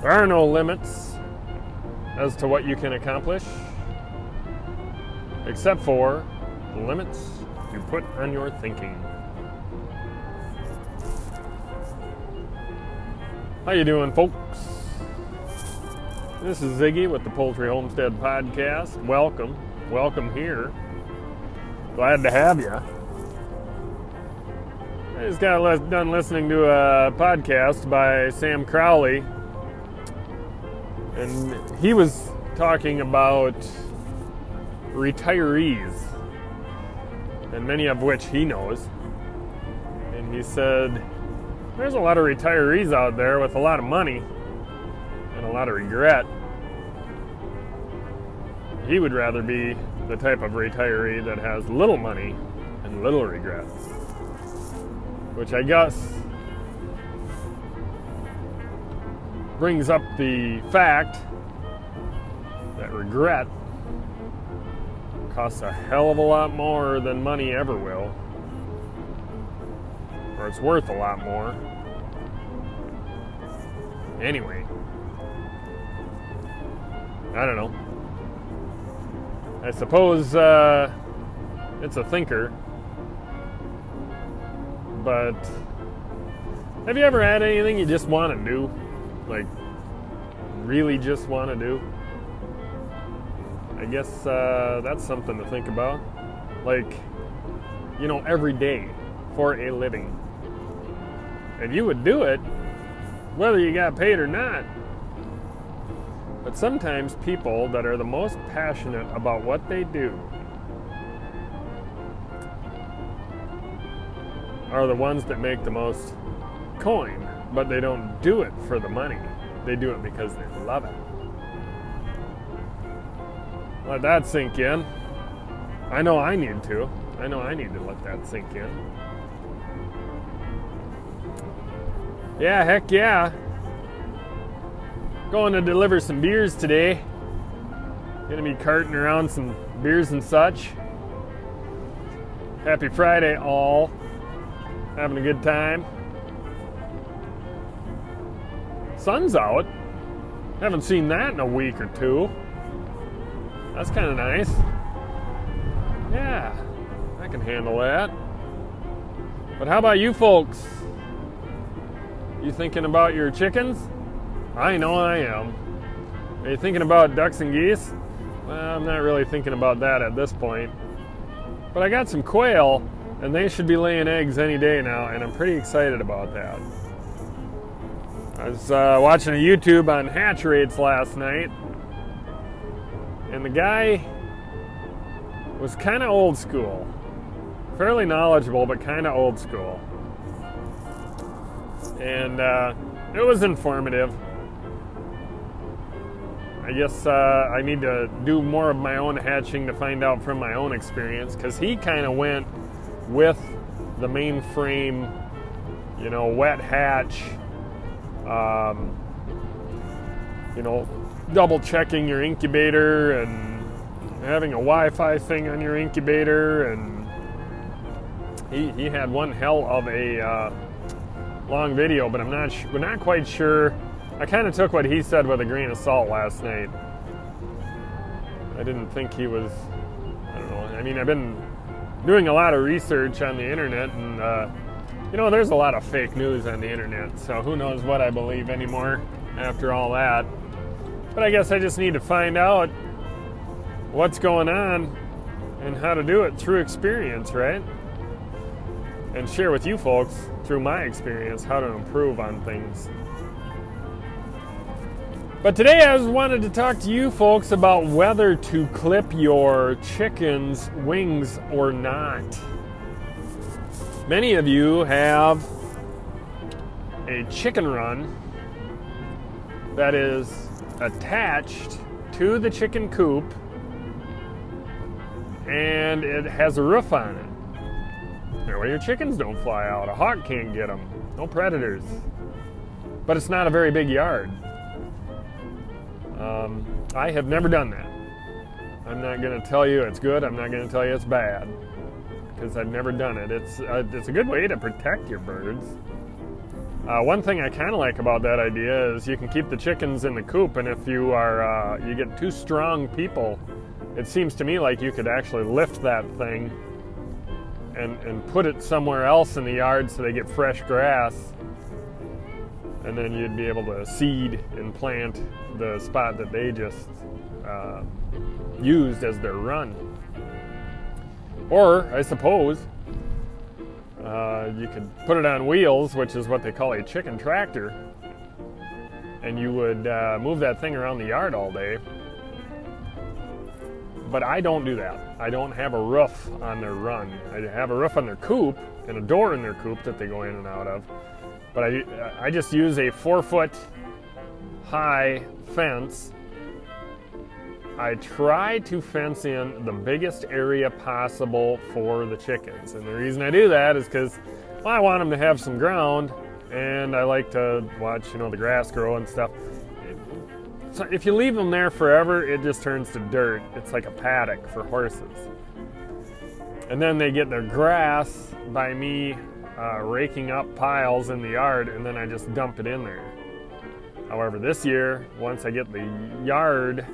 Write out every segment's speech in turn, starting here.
There are no limits as to what you can accomplish, except for the limits you put on your thinking. How you doing, folks? This is Ziggy with the Poultry Homestead Podcast. Welcome, welcome here. Glad to have you. I just got done listening to a podcast by Sam Crowley, and he was talking about retirees, and many of which he knows. And he said, There's a lot of retirees out there with a lot of money and a lot of regret. He would rather be the type of retiree that has little money and little regret. Which I guess brings up the fact that regret costs a hell of a lot more than money ever will. Or it's worth a lot more. Anyway, I don't know. I suppose uh, it's a thinker. But have you ever had anything you just want to do? Like, really just want to do? I guess uh, that's something to think about. Like, you know, every day for a living. And you would do it whether you got paid or not. But sometimes people that are the most passionate about what they do are the ones that make the most coin, but they don't do it for the money. They do it because they love it. Let that sink in. I know I need to. I know I need to let that sink in. Yeah, heck yeah. Going to deliver some beers today. Gonna be carting around some beers and such. Happy Friday, all. Having a good time. Sun's out. Haven't seen that in a week or two. That's kind of nice. Yeah, I can handle that. But how about you folks? You thinking about your chickens? I know I am. Are you thinking about ducks and geese? Well, I'm not really thinking about that at this point. But I got some quail, and they should be laying eggs any day now, and I'm pretty excited about that. I was uh, watching a YouTube on hatch rates last night, and the guy was kind of old school. Fairly knowledgeable, but kind of old school. And uh, it was informative. I guess uh, I need to do more of my own hatching to find out from my own experience because he kind of went with the mainframe, you know, wet hatch, um, you know, double checking your incubator and having a Wi Fi thing on your incubator. And he, he had one hell of a uh, long video, but I'm not, we're not quite sure I kind of took what he said with a grain of salt last night. I didn't think he was. I don't know. I mean, I've been doing a lot of research on the internet, and uh, you know, there's a lot of fake news on the internet. So who knows what I believe anymore after all that? But I guess I just need to find out what's going on and how to do it through experience, right? And share with you folks through my experience how to improve on things. But today I was wanted to talk to you folks about whether to clip your chicken's wings or not. Many of you have a chicken run that is attached to the chicken coop and it has a roof on it. That way your chickens don't fly out. A hawk can't get them. No predators. But it's not a very big yard. Um, I have never done that. I'm not going to tell you it's good. I'm not going to tell you it's bad because I've never done it. It's uh, it's a good way to protect your birds. Uh, one thing I kind of like about that idea is you can keep the chickens in the coop, and if you are uh, you get two strong people, it seems to me like you could actually lift that thing and and put it somewhere else in the yard so they get fresh grass, and then you'd be able to seed and plant the spot that they just uh, used as their run. Or I suppose uh, you could put it on wheels, which is what they call a chicken tractor, and you would uh, move that thing around the yard all day. But I don't do that. I don't have a roof on their run. I have a roof on their coop and a door in their coop that they go in and out of. But I, I just use a four foot high fence I try to fence in the biggest area possible for the chickens. And the reason I do that is because well, I want them to have some ground and I like to watch, you know, the grass grow and stuff. So if you leave them there forever, it just turns to dirt. It's like a paddock for horses. And then they get their grass by me uh, raking up piles in the yard and then I just dump it in there. However, this year, once I get the yard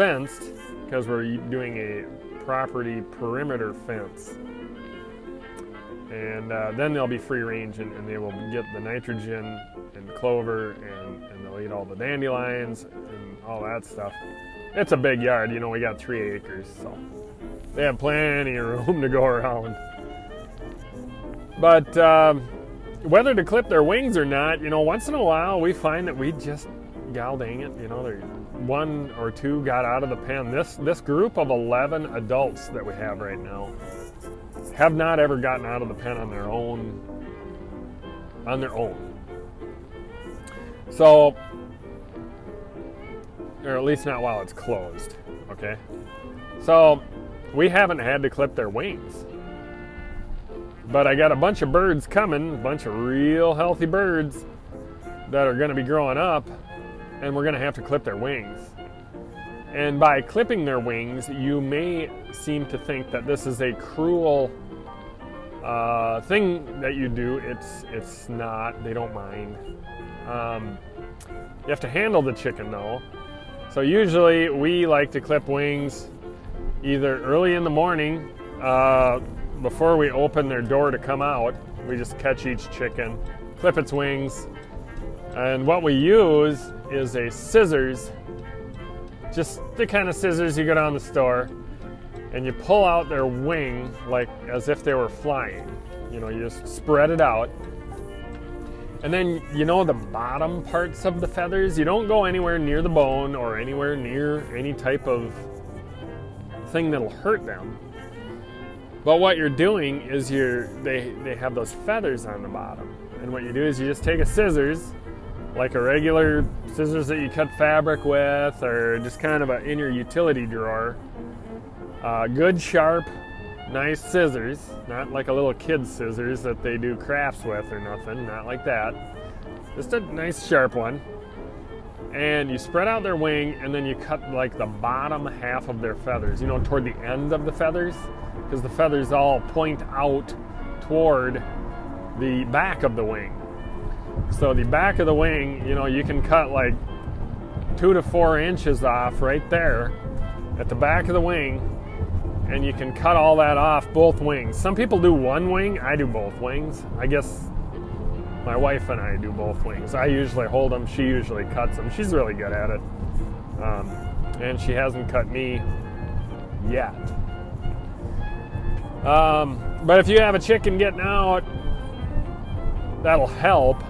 fenced because we're doing a property perimeter fence. And uh, then they'll be free range and, and, they will get the nitrogen and clover and, and they'll eat all the dandelions and all that stuff. It's a big yard, you know, we got three acres, so they have plenty of room to go around. But um, whether to clip their wings or not, you know, once in a while we find that we just, gal dang it, you know, they're one or two got out of the pen. This this group of 11 adults that we have right now have not ever gotten out of the pen on their own on their own. So or at least not while it's closed, okay? So we haven't had to clip their wings. But I got a bunch of birds coming, a bunch of real healthy birds that are going to be growing up and we're going to have to clip their wings. And by clipping their wings, you may seem to think that this is a cruel uh, thing that you do. It's it's not. They don't mind. Um, you have to handle the chicken though. So usually we like to clip wings either early in the morning uh, before we open their door to come out. We just catch each chicken, clip its wings, and what we use is a scissors, just the kind of scissors you get on the store, and you pull out their wing like as if they were flying. You know, you just spread it out. And then, you know, the bottom parts of the feathers, you don't go anywhere near the bone or anywhere near any type of thing that'll hurt them. But what you're doing is you're they they have those feathers on the bottom. And what you do is you just take a scissors like a regular scissors that you cut fabric with, or just kind of a, in your utility drawer. Uh, good, sharp, nice scissors, not like a little kid's scissors that they do crafts with or nothing, not like that. Just a nice, sharp one. And you spread out their wing, and then you cut like the bottom half of their feathers, you know, toward the end of the feathers, because the feathers all point out toward the back of the wing. So the back of the wing, you know, you can cut like two to four inches off right there at the back of the wing, and you can cut all that off both wings. Some people do one wing, I do both wings. I guess my wife and I do both wings. I usually hold them, she usually cuts them. She's really good at it. Um, and she hasn't cut me yet. Um, but if you have a chicken getting out, that'll help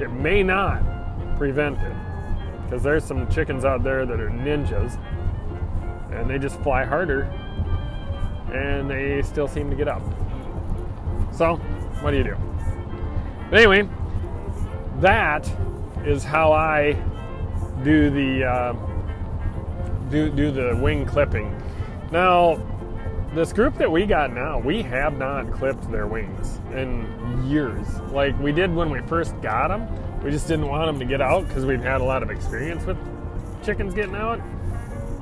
it may not prevent it because there's some chickens out there that are ninjas and they just fly harder and they still seem to get up. So, what do you do? But anyway, that is how I do the uh, do do the wing clipping. Now, this group that we got now, we have not clipped their wings in years. Like we did when we first got them. We just didn't want them to get out because we've had a lot of experience with chickens getting out.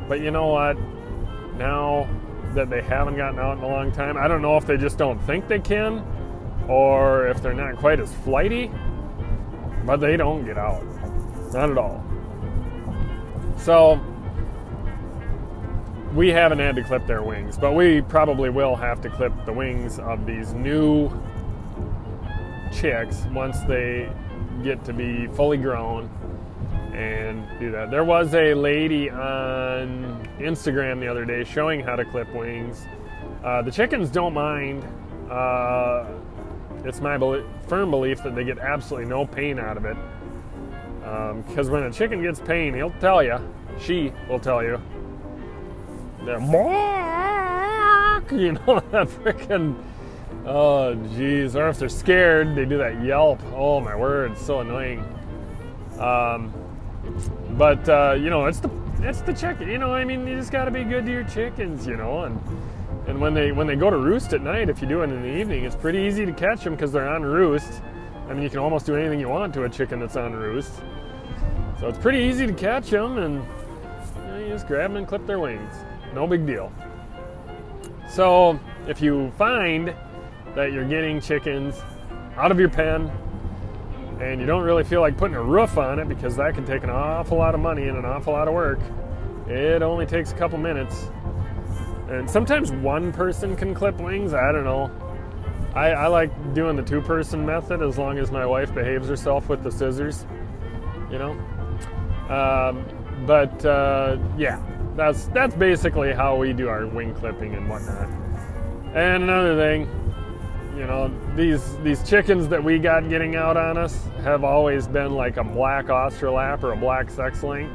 But you know what? Now that they haven't gotten out in a long time, I don't know if they just don't think they can or if they're not quite as flighty. but they don't get out. Not at all. So we haven't had to clip their wings, but we probably will have to clip the wings of these new chicks once they get to be fully grown and do that. There was a lady on Instagram the other day showing how to clip wings. Uh, the chickens don't mind. Uh, it's my firm belief that they get absolutely no pain out of it. Because um, when a chicken gets pain, he'll tell you, she will tell you, they're you know, that freaking, oh jeez. Or if they're scared, they do that yelp. Oh my word, it's so annoying. Um, but uh, you know, it's the it's the chicken. You know, I mean, you just got to be good to your chickens, you know, and and when they when they go to roost at night, if you do it in the evening, it's pretty easy to catch them because they're on roost. I mean, you can almost do anything you want to a chicken that's on roost. So it's pretty easy to catch them, and you, know, you just grab them and clip their wings. No big deal. So if you find that you're getting chickens out of your pen and you don't really feel like putting a roof on it because that can take an awful lot of money and an awful lot of work, it only takes a couple minutes and sometimes one person can clip wings. I don't know. I, I like doing the two person method as long as my wife behaves herself with the scissors, you know? Um, but uh, yeah, that's, that's basically how we do our wing clipping and whatnot. And another thing, you know, these these chickens that we got getting out on us have always been like a black Australorp or a black sex-link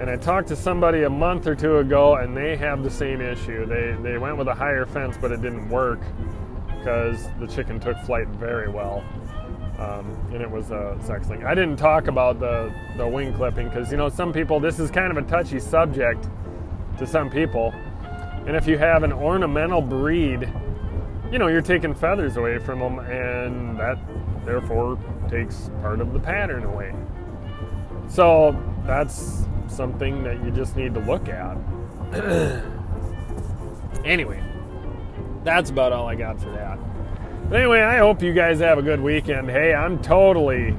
and I talked to somebody a month or two ago, and they have the same issue. They they went with a higher fence, but it didn't work because the chicken took flight very well, um, and it was a sex link. I didn't talk about the the wing clipping because you know some people this is kind of a touchy subject to some people, and if you have an ornamental breed, you know you're taking feathers away from them, and that therefore takes part of the pattern away. So that's something that you just need to look at. anyway, that's about all I got for that. But anyway, I hope you guys have a good weekend. Hey, I'm totally,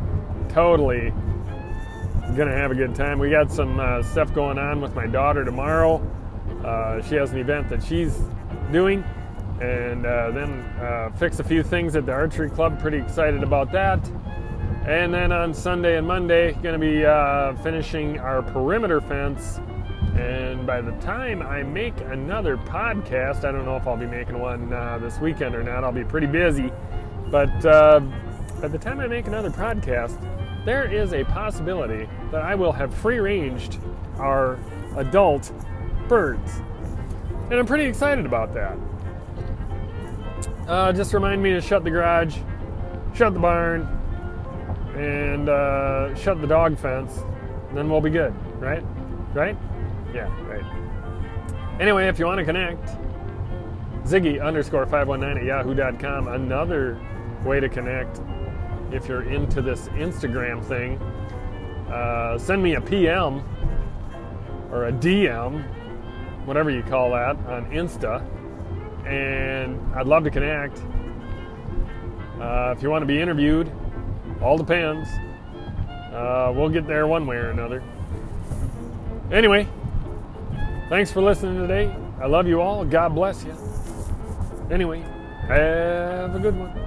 totally gonna have a good time. We got some uh, stuff going on with my daughter tomorrow. Uh, she has an event that she's doing, and uh, then uh, fix a few things at the archery club. Pretty excited about that. And then on Sunday and Monday, to be uh, finishing our perimeter fence. And by the time I make another podcast, I don't know if I'll be making one uh, this weekend or not. I'll be pretty busy. But uh, by the time I make another podcast, there is a possibility that I will have free ranged our adult birds. And I'm pretty excited about that. Uh, just remind me to shut the garage, shut the barn, and uh, shut the dog fence, then we'll be good, right? Right? Yeah, right. Anyway, if you want to connect, Ziggy underscore 519 at yahoo.com. Another way to connect if you're into this Instagram thing, uh, send me a PM or a DM, whatever you call that, on Insta, and I'd love to connect. Uh, if you want to be interviewed, all depends. Uh, we'll get there one way or another. Anyway, thanks for listening today. I love you all. God bless you. Anyway, have a good one.